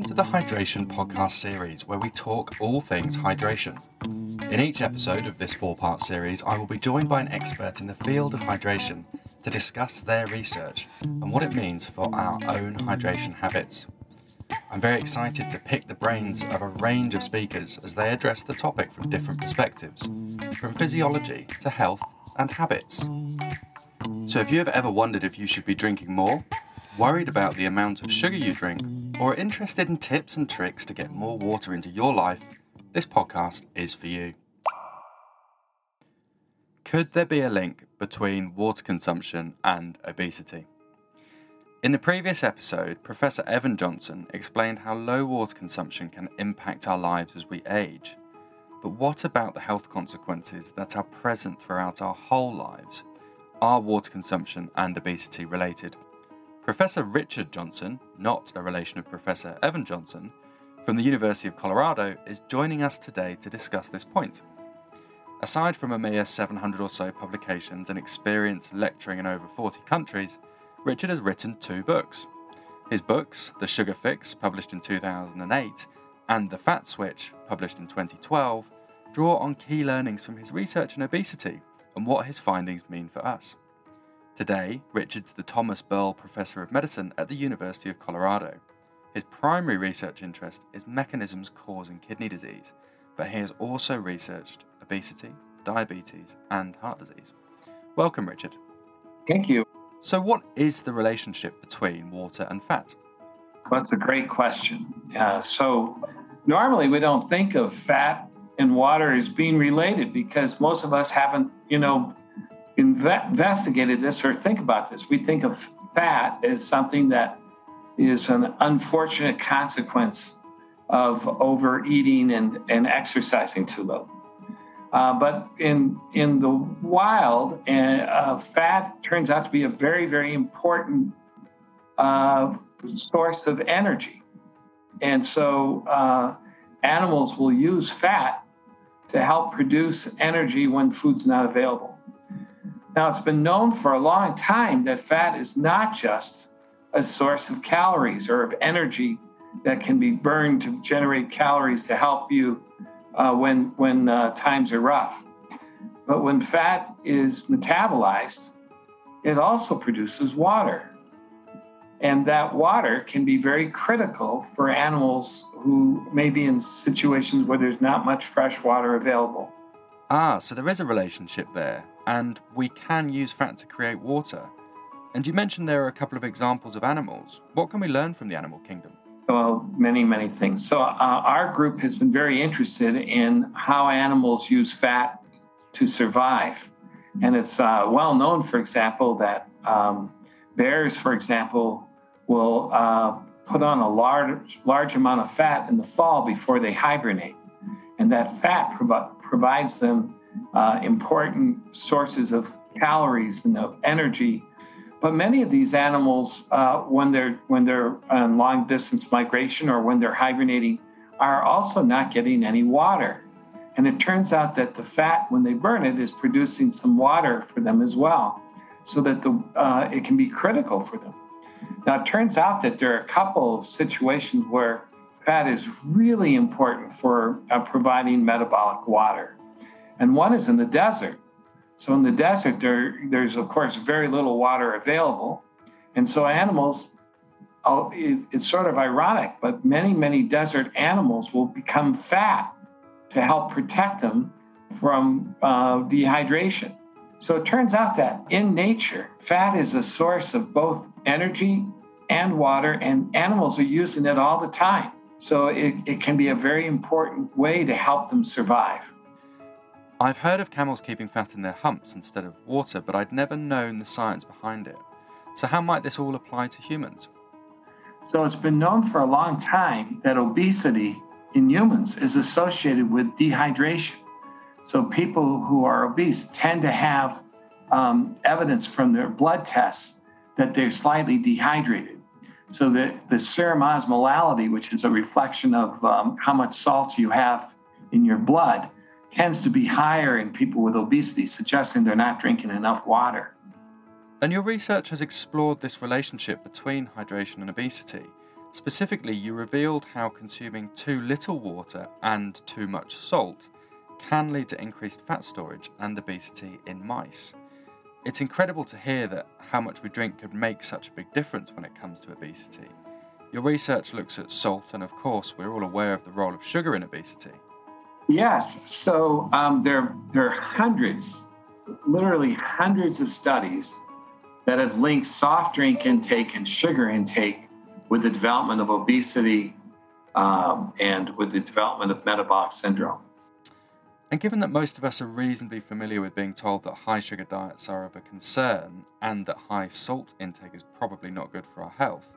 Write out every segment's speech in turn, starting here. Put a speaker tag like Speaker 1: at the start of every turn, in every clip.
Speaker 1: Welcome to the Hydration Podcast series, where we talk all things hydration. In each episode of this four part series, I will be joined by an expert in the field of hydration to discuss their research and what it means for our own hydration habits. I'm very excited to pick the brains of a range of speakers as they address the topic from different perspectives, from physiology to health and habits. So, if you have ever wondered if you should be drinking more, worried about the amount of sugar you drink, or interested in tips and tricks to get more water into your life, this podcast is for you. Could there be a link between water consumption and obesity? In the previous episode, Professor Evan Johnson explained how low water consumption can impact our lives as we age. But what about the health consequences that are present throughout our whole lives? Are water consumption and obesity related? Professor Richard Johnson, not a relation of Professor Evan Johnson, from the University of Colorado, is joining us today to discuss this point. Aside from a mere 700 or so publications and experience lecturing in over 40 countries, Richard has written two books. His books, The Sugar Fix, published in 2008, and The Fat Switch, published in 2012, draw on key learnings from his research in obesity and what his findings mean for us. Today, Richard's the Thomas Berl Professor of Medicine at the University of Colorado. His primary research interest is mechanisms causing kidney disease, but he has also researched obesity, diabetes, and heart disease. Welcome, Richard.
Speaker 2: Thank you.
Speaker 1: So, what is the relationship between water and fat?
Speaker 2: Well, that's a great question. Uh, so, normally we don't think of fat and water as being related because most of us haven't, you know, investigated this or think about this. We think of fat as something that is an unfortunate consequence of overeating and, and exercising too little. Uh, but in in the wild, uh, fat turns out to be a very very important uh, source of energy, and so uh, animals will use fat to help produce energy when food's not available. Now, it's been known for a long time that fat is not just a source of calories or of energy that can be burned to generate calories to help you uh, when, when uh, times are rough. But when fat is metabolized, it also produces water. And that water can be very critical for animals who may be in situations where there's not much fresh water available.
Speaker 1: Ah, so there is a relationship there and we can use fat to create water. And you mentioned there are a couple of examples of animals. What can we learn from the animal kingdom?
Speaker 2: Well, many, many things. So, uh, our group has been very interested in how animals use fat to survive. And it's uh, well known, for example, that um, bears, for example, will uh, put on a large, large amount of fat in the fall before they hibernate. And that fat prov- provides them uh, important sources of calories and of energy. But many of these animals, uh, when they're when they're on long distance migration or when they're hibernating, are also not getting any water. And it turns out that the fat, when they burn it, is producing some water for them as well, so that the uh, it can be critical for them. Now it turns out that there are a couple of situations where fat is really important for uh, providing metabolic water and one is in the desert. So in the desert, there, there's of course very little water available, and so animals. Oh, it, it's sort of ironic, but many, many desert animals will become fat to help protect them from uh, dehydration. So it turns out that in nature, fat is a source of both energy and water, and animals are using it all the time. So it, it can be a very important way to help them survive.
Speaker 1: I've heard of camels keeping fat in their humps instead of water, but I'd never known the science behind it. So, how might this all apply to humans?
Speaker 2: So, it's been known for a long time that obesity in humans is associated with dehydration. So, people who are obese tend to have um, evidence from their blood tests that they're slightly dehydrated. So, the, the serum osmolality, which is a reflection of um, how much salt you have in your blood, tends to be higher in people with obesity, suggesting they're not drinking enough water.
Speaker 1: And your research has explored this relationship between hydration and obesity. Specifically, you revealed how consuming too little water and too much salt can lead to increased fat storage and obesity in mice. It's incredible to hear that how much we drink could make such a big difference when it comes to obesity. Your research looks at salt, and of course, we're all aware of the role of sugar in obesity.
Speaker 2: Yes, so um, there, there are hundreds, literally hundreds of studies that have linked soft drink intake and sugar intake with the development of obesity um, and with the development of metabolic syndrome.
Speaker 1: And given that most of us are reasonably familiar with being told that high sugar diets are of a concern and that high salt intake is probably not good for our health,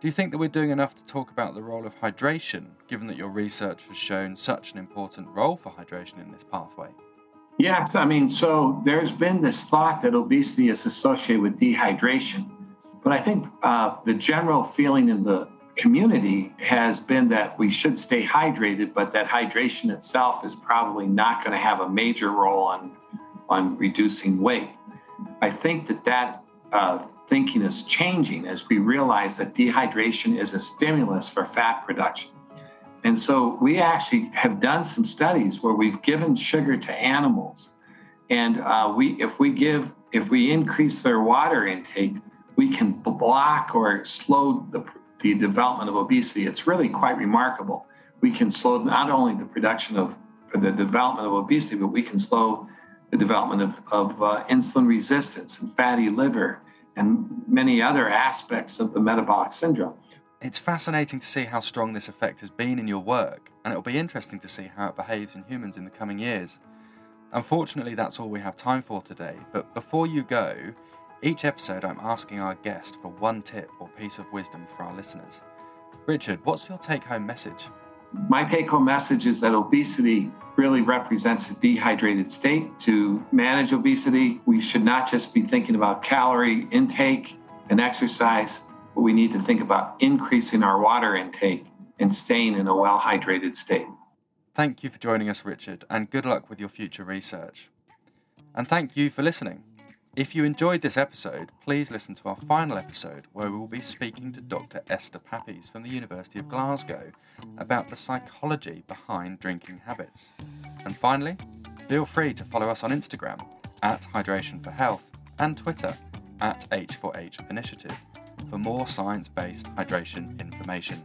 Speaker 1: do you think that we're doing enough to talk about the role of hydration, given that your research has shown such an important role for hydration in this pathway?
Speaker 2: Yes, I mean, so there's been this thought that obesity is associated with dehydration. But I think uh, the general feeling in the community has been that we should stay hydrated, but that hydration itself is probably not going to have a major role on, on reducing weight. I think that that uh, thinking is changing as we realize that dehydration is a stimulus for fat production. And so we actually have done some studies where we've given sugar to animals, and uh, we if we give if we increase their water intake, we can block or slow the, the development of obesity. It's really quite remarkable. We can slow not only the production of the development of obesity, but we can slow the development of, of uh, insulin resistance and fatty liver and many other aspects of the metabolic syndrome.
Speaker 1: It's fascinating to see how strong this effect has been in your work, and it'll be interesting to see how it behaves in humans in the coming years. Unfortunately, that's all we have time for today, but before you go, each episode, I'm asking our guest for one tip or piece of wisdom for our listeners. Richard, what's your take home message?
Speaker 2: My take home message is that obesity really represents a dehydrated state. To manage obesity, we should not just be thinking about calorie intake and exercise, but we need to think about increasing our water intake and staying in a well hydrated state.
Speaker 1: Thank you for joining us, Richard, and good luck with your future research. And thank you for listening. If you enjoyed this episode, please listen to our final episode where we will be speaking to Dr. Esther Papies from the University of Glasgow about the psychology behind drinking habits. And finally, feel free to follow us on Instagram at Hydration for Health and Twitter at H4H Initiative for more science based hydration information.